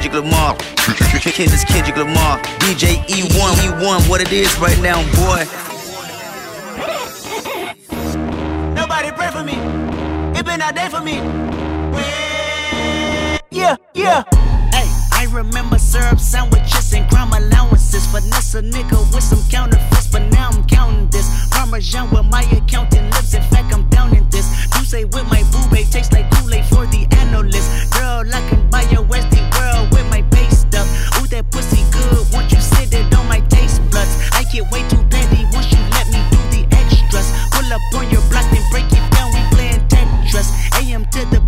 Kendrick Lamar. This Kendrick Lamar. DJ E1, E1, what it is right now, boy. Nobody pray for me. It been a day for me. Yeah, yeah. I remember syrup sandwiches and crime allowances. Finesse a nigga with some counterfeits, but now I'm counting this. Parmesan with my accountant lips. In fact, I'm down in this. You say with my boo babe tastes like Kool-Aid for the analyst. Girl, I can buy your Westie world with my base stuff. Ooh, that pussy good. Once you sit it on my taste buds, I get way too petty once you let me do the extras. Pull up on your block, then break it down. We playing Tetris. AM to the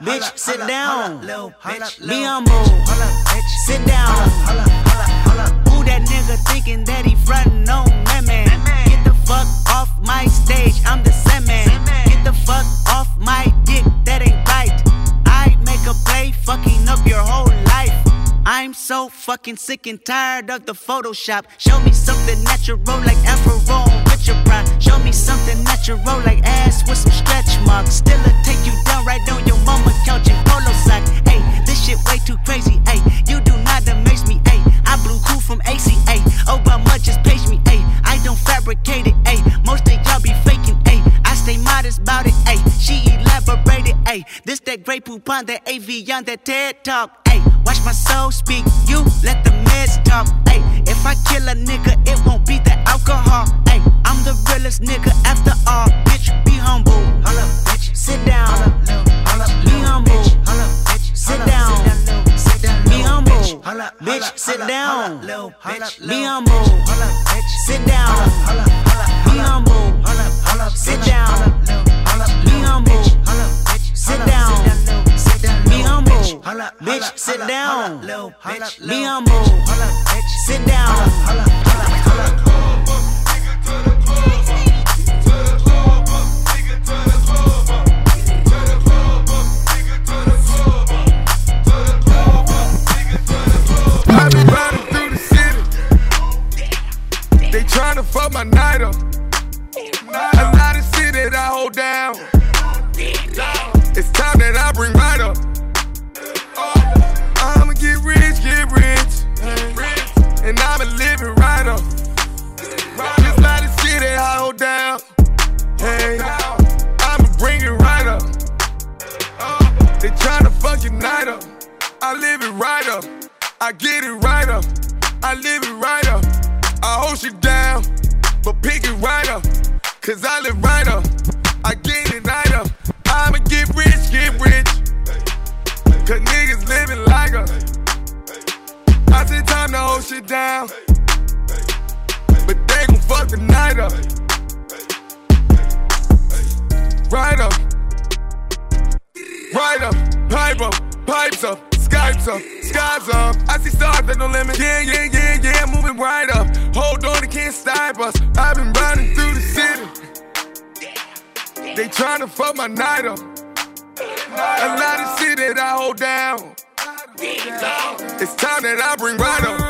Bitch, sit down. Be humble. Sit down. Who that nigga thinking that he frontin' on women? Get the fuck off my stage, I'm the semen. Get the fuck off my dick, that ain't right. I make a play, fucking up your whole life. I'm so fucking sick and tired of the Photoshop. Show me something natural like Afro that great poop on that AV on that TED talk. Hey, watch my soul speak. You let the meds talk. Hey, if I kill a nigga, it won't be the alcohol. Hey, I'm the realest nigga after all. Bitch, be humble. Holla, bitch. Sit down. Be humble. Bitch. Holla, bitch. Sit down. Be humble. Holla, bitch, sit down. Be humble. Holla, bitch. Sit down. Be humble. Holla, holla, sit down. Be humble. Sit humble. Bitch, sit down. Be humble. Sit down. I been riding through the city. They tryna fuck my night up. Cause niggas living like us. I said time to hold shit down. But they gon' fuck the night up. Right up. Right up. Pipe up. Pipes up. Skypes up. Skies up. I see stars that no limit. Yeah, yeah, yeah, yeah. Moving right up. Hold on, they can't stop us. I've been riding through the city. They tryna fuck my night up. A lot of shit that I hold down. It's time that I bring right up.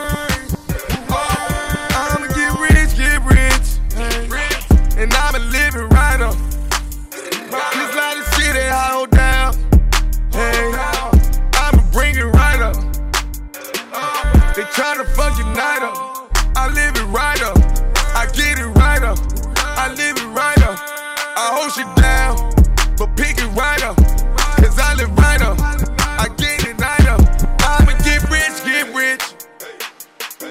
I'ma get rich, get rich. And I'ma live it right up. A lot of shit that I hold down. Hey, I'ma bring it right up. They tryna fuck your night up. I live it right up. I get it right up. I live it right up. I hold you down, but pick it right up. Cause I live right up. I get it right up. I'ma get rich, get rich.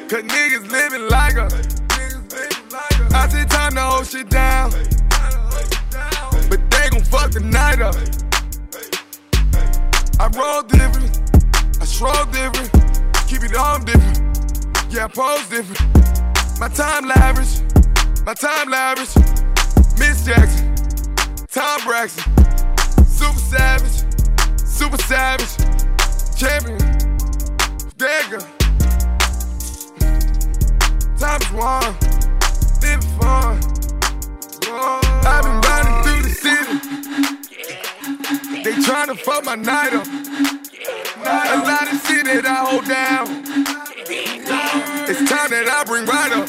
Cause niggas living like us. I said time to hold shit down. But they gon' fuck the night up. I roll different. I stroll different. Keep it on different. Yeah, I pose different. My time lavish, my time lavish. Miss Jackson, Tom Braxton, super savage, super savage, champion, dagger. Time is one, living fun. I've been riding through the city. They tryna fuck my night up. A lot of shit that I hold down. It's time that I bring right up.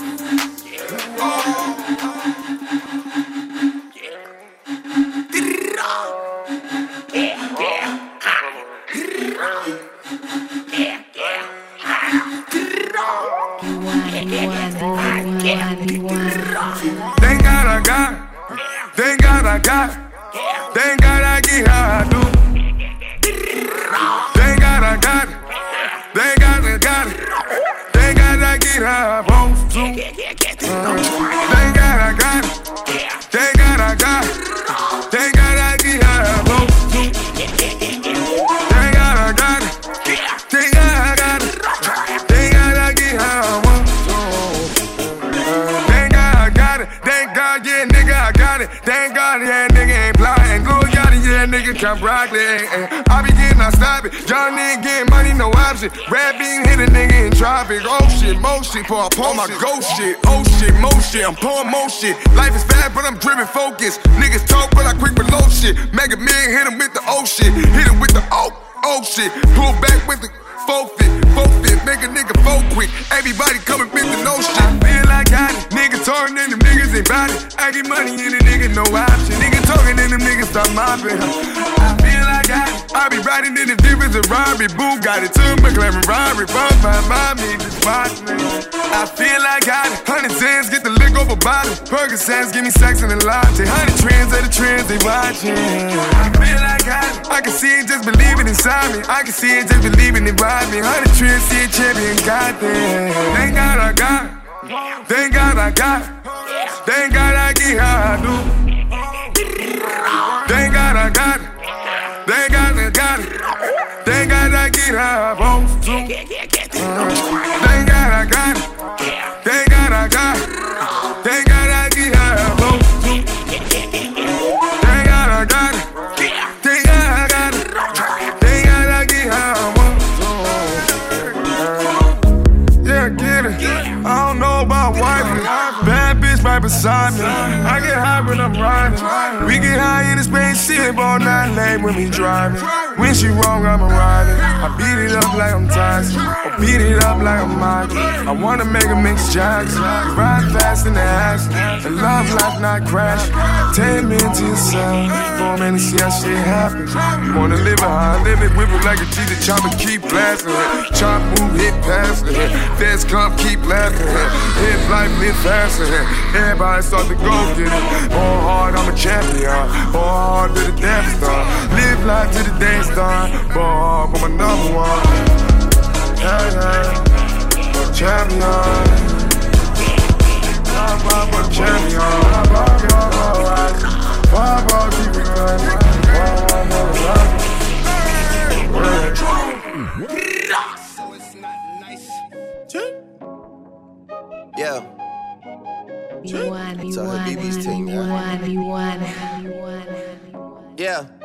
Hit a nigga in traffic. Oh shit, mo shit, pour, pour my ghost shit. Oh shit, mo shit, I'm pouring mo shit. Life is fast, but I'm driven focused. Niggas talk, but I quick below shit. Mega man, hit him with the oh shit. Hit him with the oh, oh shit. Pull back with the forfeit, forfeit. Make a nigga fold quick. Everybody coming with the no shit. Feel like I got it. Niggas talking and them niggas ain't it. I get money in the nigga, no option. Nigga talking and them niggas start mopping. I it. Be riding in the difference of Rari. Boo got it too. McLaren Rari. Run my mommy, just watch me. I feel like I got it. Hundred cents, get the lick over bottle. Percocets, give me sex and a latte. Hundred trends of the trends they watching. I feel like I got it. I can see it, just believing inside me. I can see it, just believing it ride me. Hundred trends, see a champion, goddamn. Thank God I got it. Thank God I got it. Thank God I get how I do. Thank God I got it. Thank God I got it. Thank God I get how I'm supposed to. Thank God I got it. Thank God I got it. All night late when we driving. When she wrong, I'm a rider. I beat it up like I'm Tyson. I beat it up like I'm Michael. I wanna make a mix Jackson. Ride fast in the action. And love life not crash. Ten minutes to yourself. Four minutes, see how shit happen. You wanna live it how I live it. Whip it like a cheetah chopper, keep blasting. Chop, move, hit past it. Feds come, keep laughing. Hit life, live faster. Everybody start to go get it. Ball hard, I'm a champion. Ball hard Live life to the day star. Ball hard for my number one. Yeah, yeah. Champion. I'm a champion. Ball, ball, keep it going. Ball, ball, ball, ball. Yeah. You want, you Tell her want, BB's team, you yeah. want, you want, you want. Yeah.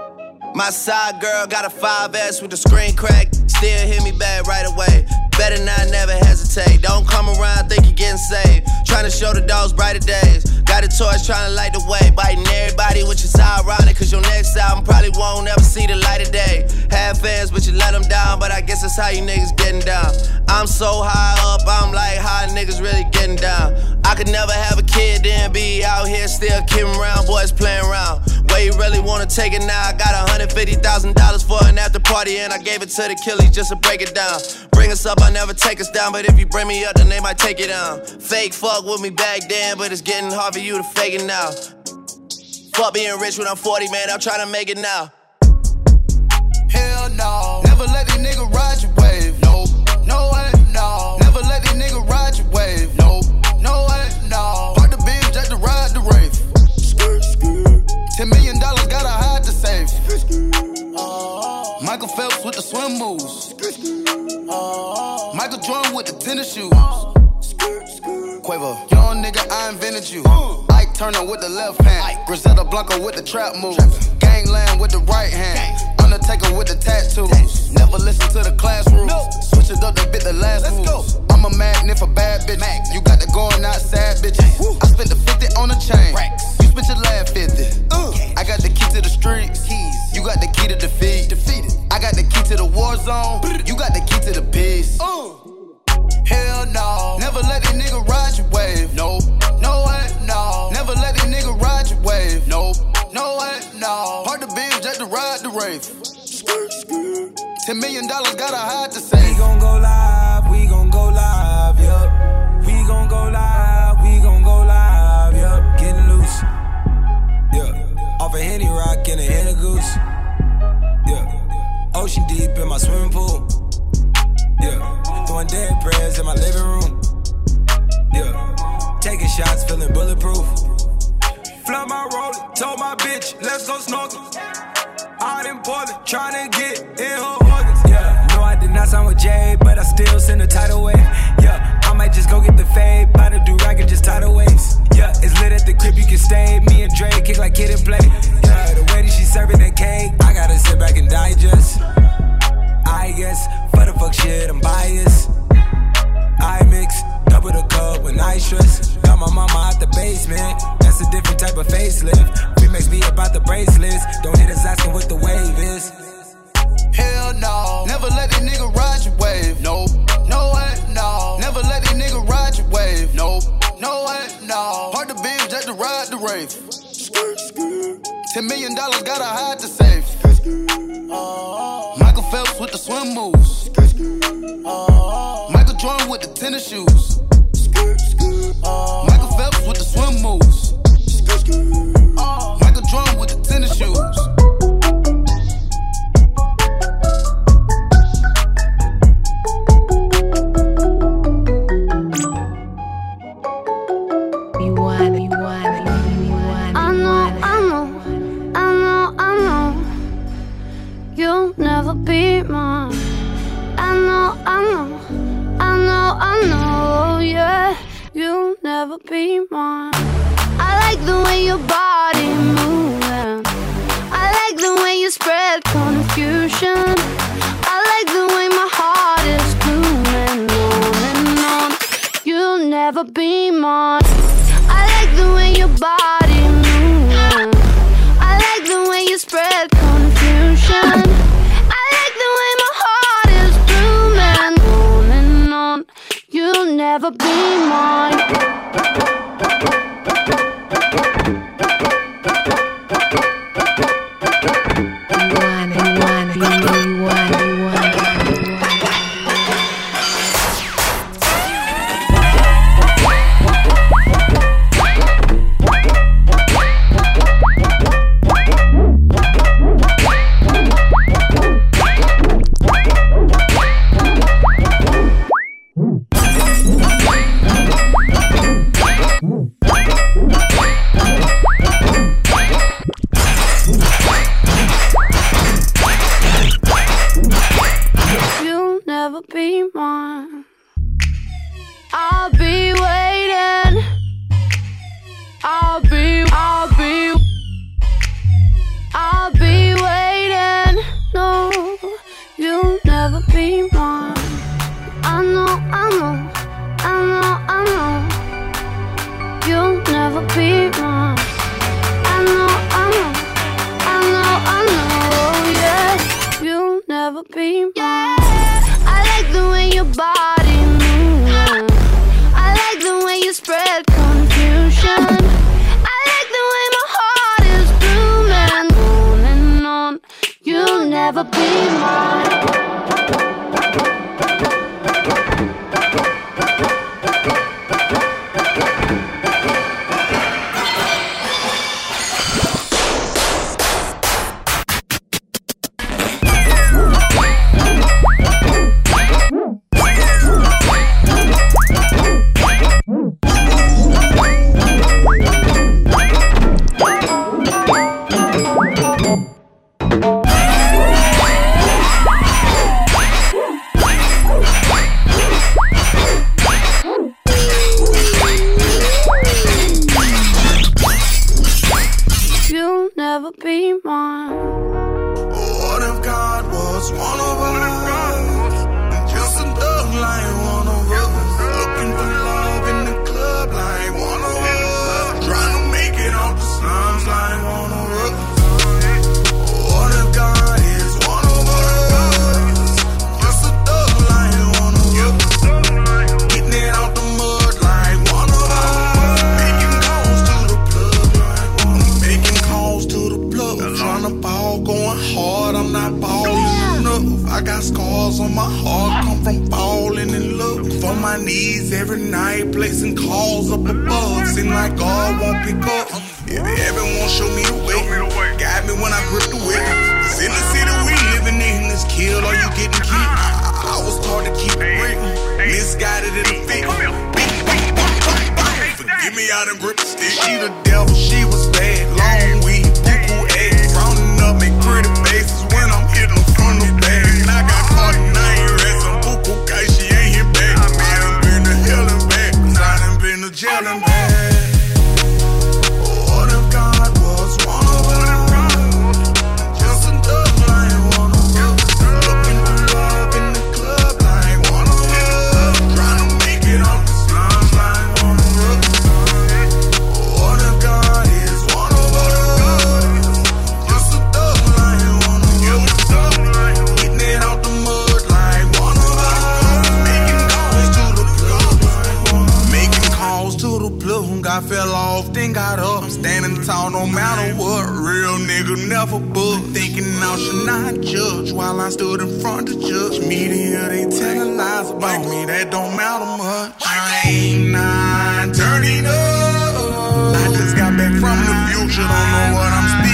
My side girl got a 5S with the screen crack. Still hit me back right away. Better not never hesitate. Don't come around, think you're getting saved. Trying to show the dogs brighter days. Got a torch trying to light the way. Biting everybody, which is ironic. Cause your next album probably won't ever see the light of day. Have fans, but you let them down. But I guess that's how you niggas getting down. I'm so high up, I'm like, how niggas really getting down? I could never have a kid, then be out here still kidding around, boys playing around. You really wanna take it now? I got $150,000 for an after party, and I gave it to the killies just to break it down. Bring us up, I never take us down, but if you bring me up, then they might take it down. Fake fuck with me back then, but it's getting hard for you to fake it now. Fuck being rich when I'm 40, man, I'm trying to make it now. Hell no. Never let these niggas ride your wave. No, no way, Michael Phelps with the swim moves. Michael Jordan with the tennis shoes. Quavo, young nigga, I invented you. Ike Turner with the left hand. Griselda Blanco with the trap move. Gangland with the right hand. Undertaker with the tattoos. Never listen to the classroom. Switch it up, they bit the last move. I'm a magnet for bad bitches. You Out in Portland, tryna get in her organs. Yeah, no, I did not sign with Jay, but I still send a tidal wave. Yeah, I might just go get the fade, buy the do rag and just tidal waves. Yeah, it's lit at the crib, you can stay. Me and Dre kick like kid and play. Yeah, the way that she serving that cake, I gotta sit back and digest. I guess, for the fuck shit, I'm biased. I mix double the cup when I stress. Got my mama out the basement. That's a different type of facelift. Remix be about the bracelets. Don't hit us asking what the wave is. Hell no. Never let a nigga ride your wave. No, no way, no. Never let a nigga ride your wave. No, no way, no. Hard to binge just to ride the rave. Ten million dollars gotta hide the safe. Uh-huh. Michael Phelps with the swim moves. Uh-huh. Michael Jordan with the tennis shoes. Michael Phelps with the swim moves. Never be mine. Above. Seem like God won't pick up. If heaven won't show me the way, guide me when I grip the. It's in the city we living in. This kill or you getting killed. Ah. I, I was taught to keep it real. Misguided in the fit. Forgive me, I done grip the stick. She the devil, she was bad. Long weed, off, then got up. I'm standing tall no matter what. Real nigga never book. Thinking I should not judge while I stood in front of judge. Media, they telling lies about me. That don't matter much. I ain't not turning up. I just got back from the future. Don't know what I'm speaking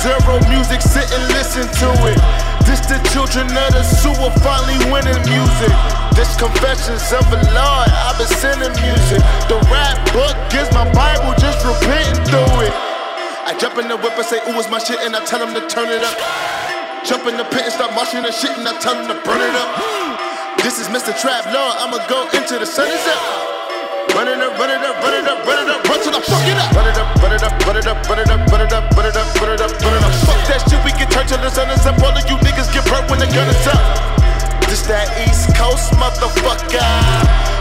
zero music, sit and listen to it. This the children of the sewer finally winning music. This confessions of a Lord, I've been sending music. The rap book is my Bible, just repenting through it. I jump in the whip and say, ooh, it's my shit, and I tell them to turn it up. Jump in the pit and start marching the shit, and I tell them to burn it up. This is Mr. Trap Lord, I'ma go into the sun is up. Run it up, run it up, run it up, run it up, run to fuck it up. Run it up, run it up, run it up, run it up, run it up, run it up, run it up, run it up. Fuck that shit, we can turn till the sun and up. All of you niggas get when the gun is up. This that East Coast motherfucker.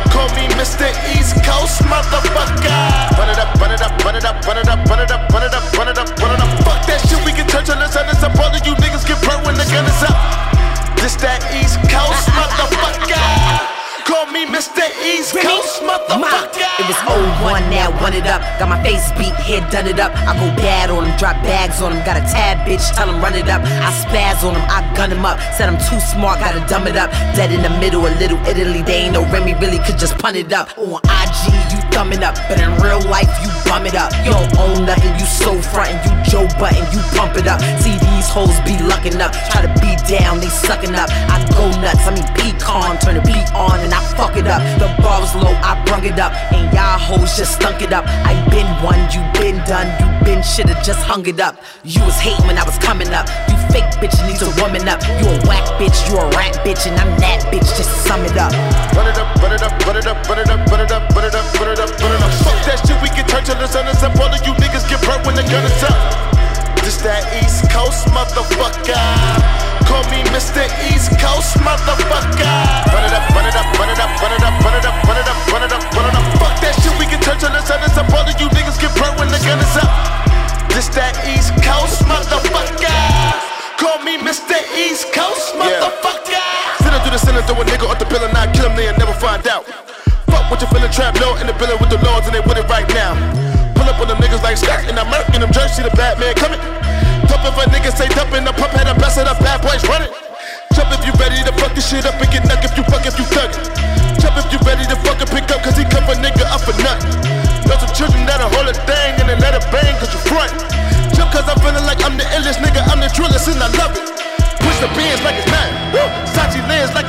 Call me Mr. East Coast motherfucker. Run it up, run it up, run it up, run it up, run it up, run it up, run it up, run it up. Fuck that shit, we can turn till the sun up. All of you niggas get now, run it up. Got my face beat, head done it up. I go bad on him, drop bags on him. Got a tab bitch, tell him run it up. I spaz on him, I gun him up. Said I'm too smart, gotta dumb it up. Dead in the middle, a little Italy. They ain't no Remy, really could just punt it up. On IG, gumming up, but in real life, you bum it up. You don't own nothing, you so frontin', you Joe Button, you pump it up. See these hoes be luckin' up, try to be down, they suckin' up. I go nuts, I mean pecan, turn the beat on and I fuck it up. The bar was low, I brung it up, and y'all hoes just stunk it up. I been one, you been done, you been shoulda just hung it up. You was hating when I was coming up. Fake bitch needs a woman up. You a whack bitch, you a rat bitch, and I'm that bitch. Just sum it up. Run it up, run it up, run it up, run it up, run it up, run it up, run it up, run it up. Fuck that shit, we can turn till the sun is up. All of you niggas get burnt when the gun is up. This that East Coast motherfucker. Call me Mr. East Coast motherfucker. East Coast motherfucker. Send him through the center, throw a nigga off the pillar, now kill him, they'll never find out. Fuck what you feeling trap low in the building with the lords and they with it right now. Pull up on them niggas like skirt and I'm murking them jerks, see the Batman coming. Dump if a nigga say dumping, the pump head, I'm blasting the bad boys running. Jump if you ready to fuck this shit up and get nuck if you fuck if you thug it. Jump if you ready to fucking pick up cause he come a nigga up for nothing. Know some children that'll hold a thing and then let it bang cause you front. Jump cause I'm feeling like I'm the illest nigga, I'm the drillest and I love it. The like it's nothing. Woo. Sachi lens like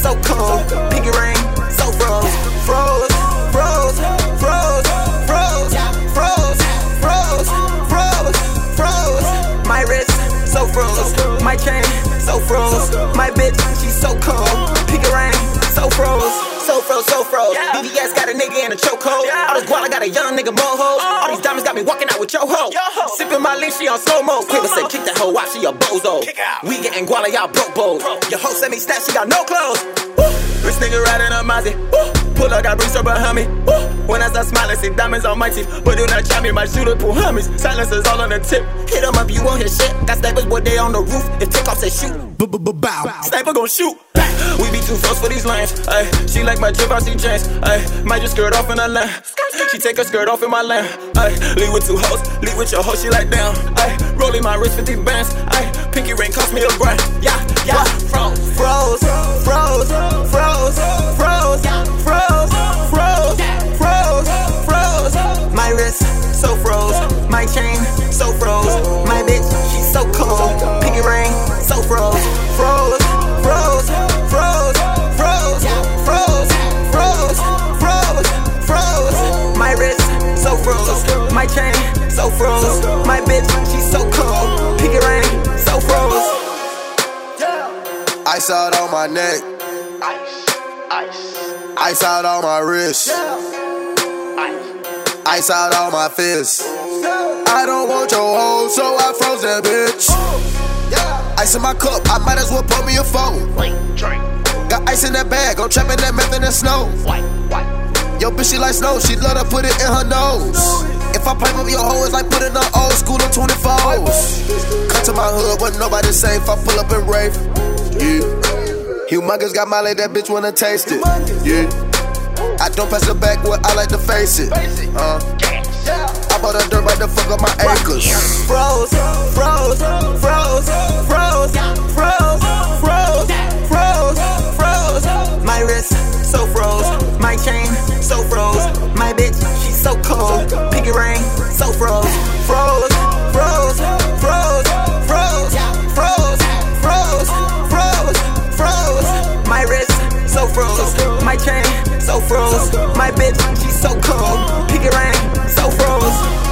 so cold. Piggy ring so froze, froze, froze, froze, froze, froze, froze, froze, froze. My wrist so froze, my chain so froze, my bitch she's so cold. Piggy ring so froze, so froze, so froze. BBS got a nigga in a chokehold. All this guala got a young nigga moho. All these diamonds got me walking out with your hoe. Sipping my lean, she on slow mo. Quiver said, kick that hoe out, she a bozo. We getting guala, y'all broke bold. Your hoe sent me stats, she got no clothes. Woo. This nigga riding a Mozzie. Woo. Pull up, got bricks up behind me. Woo. When I start smiling, see diamonds on my teeth. But do not try me, my shooter pull hummies. Silencers all on the tip. Hit 'em up, if you won't hear shit. Got snipers, boy, they on the roof. If takeoff say shoot, bow. Sniper gon' shoot. We be too close for these lanes. Ay, she like my drip, I see James. Ay, might just skirt off in her lane. She take her skirt off in my lane. Ay, leave with two hoes, leave with your hoe, she like down. Ay, rolling my wrist 50 bands. Ay, pinky ring cost me a grand. Yeah, yeah. Froze, froze, froze, froze, froze, froze, froze, froze, froze. My wrist so froze, my chain so froze, my bitch she's so cold. Pinky ring so froze, froze, my chain so froze, my bitch she's so cold. Pinky ring so froze. Ice out on my neck. Ice, ice. Ice out on my wrist. Ice out on my fist. I don't want your hoe, so I froze that bitch. Ice in my cup, I might as well pour me a phone. Got ice in that bag, I'm trapping that meth in the snow. Yo, bitch, she like snow, she love to put it in her nose. If I pipe up your hoe, it's like putting her old school on 24s. Come to my hood, but nobody safe, I pull up and rave. Yeah. Humongous got Molly, that bitch wanna taste it. Yeah. I don't pass it back, what I like to face it. Uh. I bought a dirt right the fuck up my acres. Froze, froze, froze, froze, froze, froze, froze, froze. My wrist so froze, my chain so froze, my bitch so cold. Pinky rain, so froze, froze, froze, froze, froze, froze, froze, froze, froze. My wrist, so froze. My chain, so froze. My bitch, she's so cold. Pinky rain, so froze.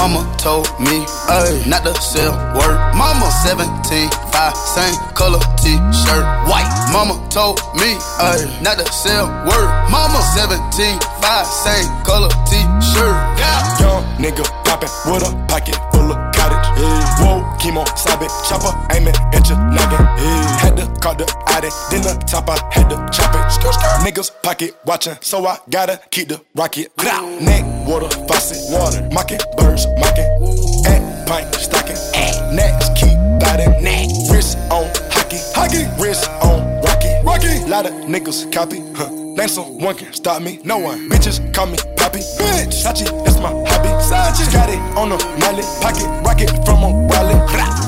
Mama told me ay, not to sell word. Mama 17, 5, same color t-shirt, white. Mama told me ay, not to sell word. Mama 17, 5, same color t-shirt. Yeah. Young nigga poppin' with a pocket. Yeah. Whoa, chemo, it, chopper, aiming at your noggin. Yeah. Had to call the addy, then the top I had to chop it. Skr, skr. Niggas pocket watchin', so I gotta keep the rocket. Grow. Neck, water, faucet, water, mocking, birds, mocking. At pint, stocking, at next, keep biting. Neck, wrist on hockey, hockey, wrist on. Lot of niggas copy, huh? Name someone can stop me. No one. Bitches call me Poppy. Bitch. Sachi, that's my hobby. Sachi. Got it on a mallet. Pocket rocket from a wallet.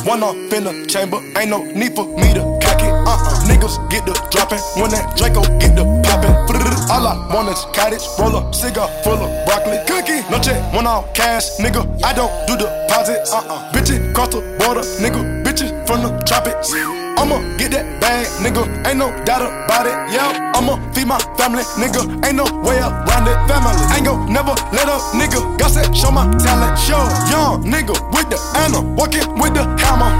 One off in the chamber. Ain't no need for me to cock it. Uh-uh. Niggas get the dropping. When that Draco get the popping. All I want is cottage. Roll up cigar full of broccoli. Cookie. No check. One off cash. Nigga, I don't do deposits. Uh-uh. Bitches cross the border. Nigga, bitches from the tropics. I'ma get that bag, nigga. Ain't no doubt about it. Yeah, I'ma feed my family, nigga. Ain't no way around it. Family, ain't gon' never let up, nigga. God said, show my talent. Show young nigga with the Anna, walking with the hammer.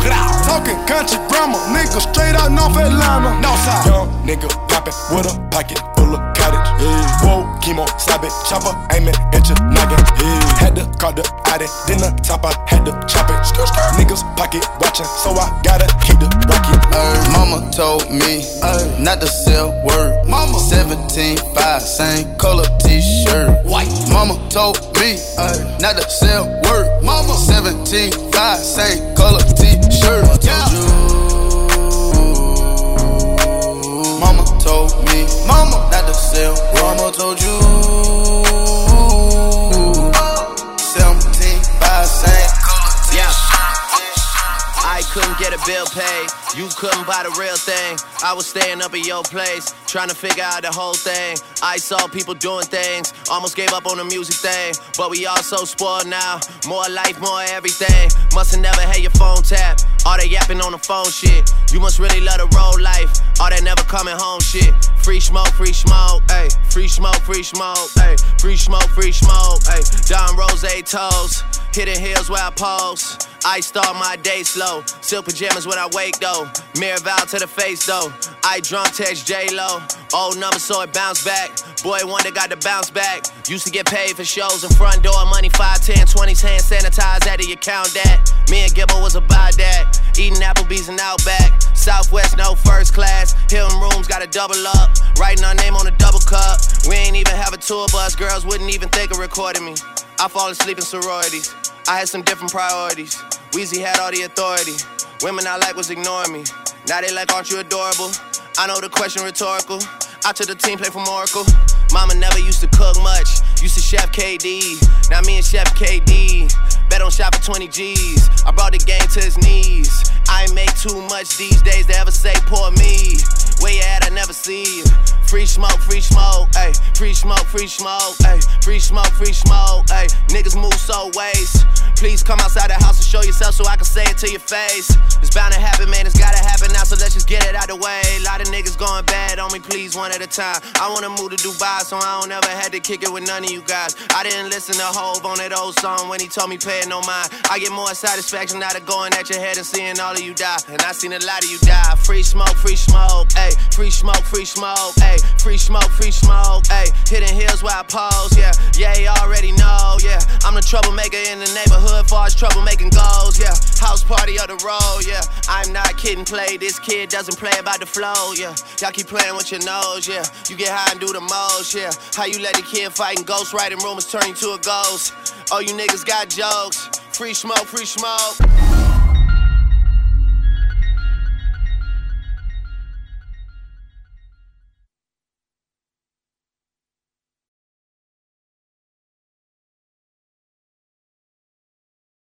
Talking country grammar, nigga. Straight out North Atlanta. Northside, young nigga poppin' with a pocket cottage. Yeah. Whoa, chemo, stop it, chopper, aiming at your noggin. Yeah. Had to call the addy, then the top I had to chop it. Skr, skr. Niggas pocket watchin', so I gotta keep the rocket. Ay, mama told me ay, not to sell word. Mama 17, 5, same color t-shirt. White. Mama told me ay, not to sell word. Mama 17, 5, same color t-shirt. Yeah. Me, mama not to sell. Mama told you. Couldn't get a bill paid. You couldn't buy the real thing. I was staying up at your place, trying to figure out the whole thing. I saw people doing things, almost gave up on the music thing. But we all so spoiled now. More life, more everything. Must've never had your phone tap. All that yapping on the phone shit. You must really love the road life. All that never coming home shit. Free smoke, free smoke, ayy. Free smoke, free smoke, ayy. Free smoke, free smoke, ayy. Don Rose toes. Hidden hills where I pose. I start my day slow. Silk pajamas when I wake though. Mirror vow to the face though. I drunk text J Lo. Old number so it bounce back. Boy wonder got to bounce back. Used to get paid for shows in front door. Money 5, 10, 20s hand sanitized out of your count that. Me and Gibbo was about that. Eating Applebee's and Outback. Southwest no first class. Hilton rooms got to double up. Writing our name on a double cup. We ain't even have a tour bus. Girls wouldn't even think of recording me. I fall asleep in sororities. I had some different priorities. Weezy had all the authority. Women I like was ignoring me. Now they like, aren't you adorable? I know the question rhetorical. I took the team play from Oracle. Mama never used to cook much. Used to chef KD. Now me and Chef KD. Bet on shop for 20 G's. I brought the game to his knees. I ain't make too much these days to ever say poor me. Where you at? I never see you. Free smoke, free smoke, ayy. Free smoke, free smoke, ayy. Free smoke, free smoke, ayy. Niggas move so ways. Please come outside the house and show yourself so I can say it to your face. It's bound to happen, man. It's gotta happen now, so let's just get it out the way. A lot of niggas going bad on me, please, one at a time. I wanna move to Dubai, so I don't ever had to kick it with none of you guys. I didn't listen to Hove on that old song when he told me pay it no mind. I get more satisfaction out of going at your head and seeing all of you die. And I seen a lot of you die. Free smoke, free smoke, ayy. Free smoke, free smoke, ayy. Free smoke, free smoke, ayy. Hidden hills where I pose, yeah. Yeah, you already know, yeah. I'm the troublemaker in the neighborhood, far as troublemaking goes, yeah. House party of the road, yeah. I'm not kidding, play. This kid doesn't play about the flow, yeah. Y'all keep playing with your nose, yeah. You get high and do the most, yeah. How you let the kid fighting ghost writing rumors turn you to a ghost? Oh, you niggas got jokes. Free smoke, free smoke.